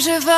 Je vole.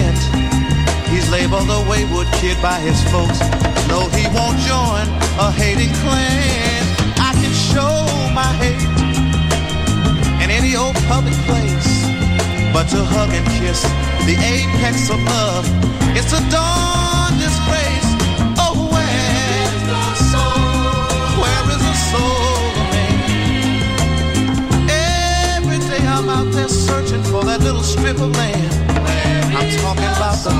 Understand, he's labeled a wayward kid by his folks. No, he won't join a hating clan. I can show my hate in any old public place. But to hug and kiss the apex of love it's a dawn disgrace. Oh, where is the soul? Where is the soul of man? Every day I'm out there searching for that little strip of land. I'm talking about the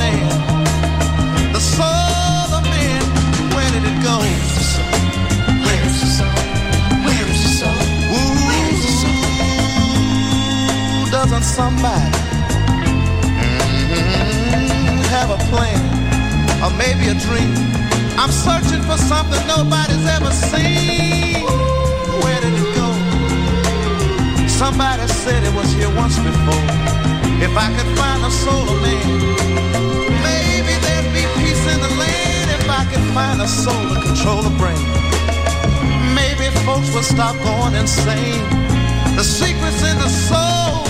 man. The soul of man. Where did it go? Where is the soul? Where is the soul? Ooh, doesn't somebody mm, have a plan or maybe a dream? I'm searching for something nobody's ever seen. Where did it go? Somebody said it was here once before. If I could find a soul man, maybe there'd be peace in the land. If I could find a soul to control the brain, maybe folks would stop going insane. The secrets in the soul.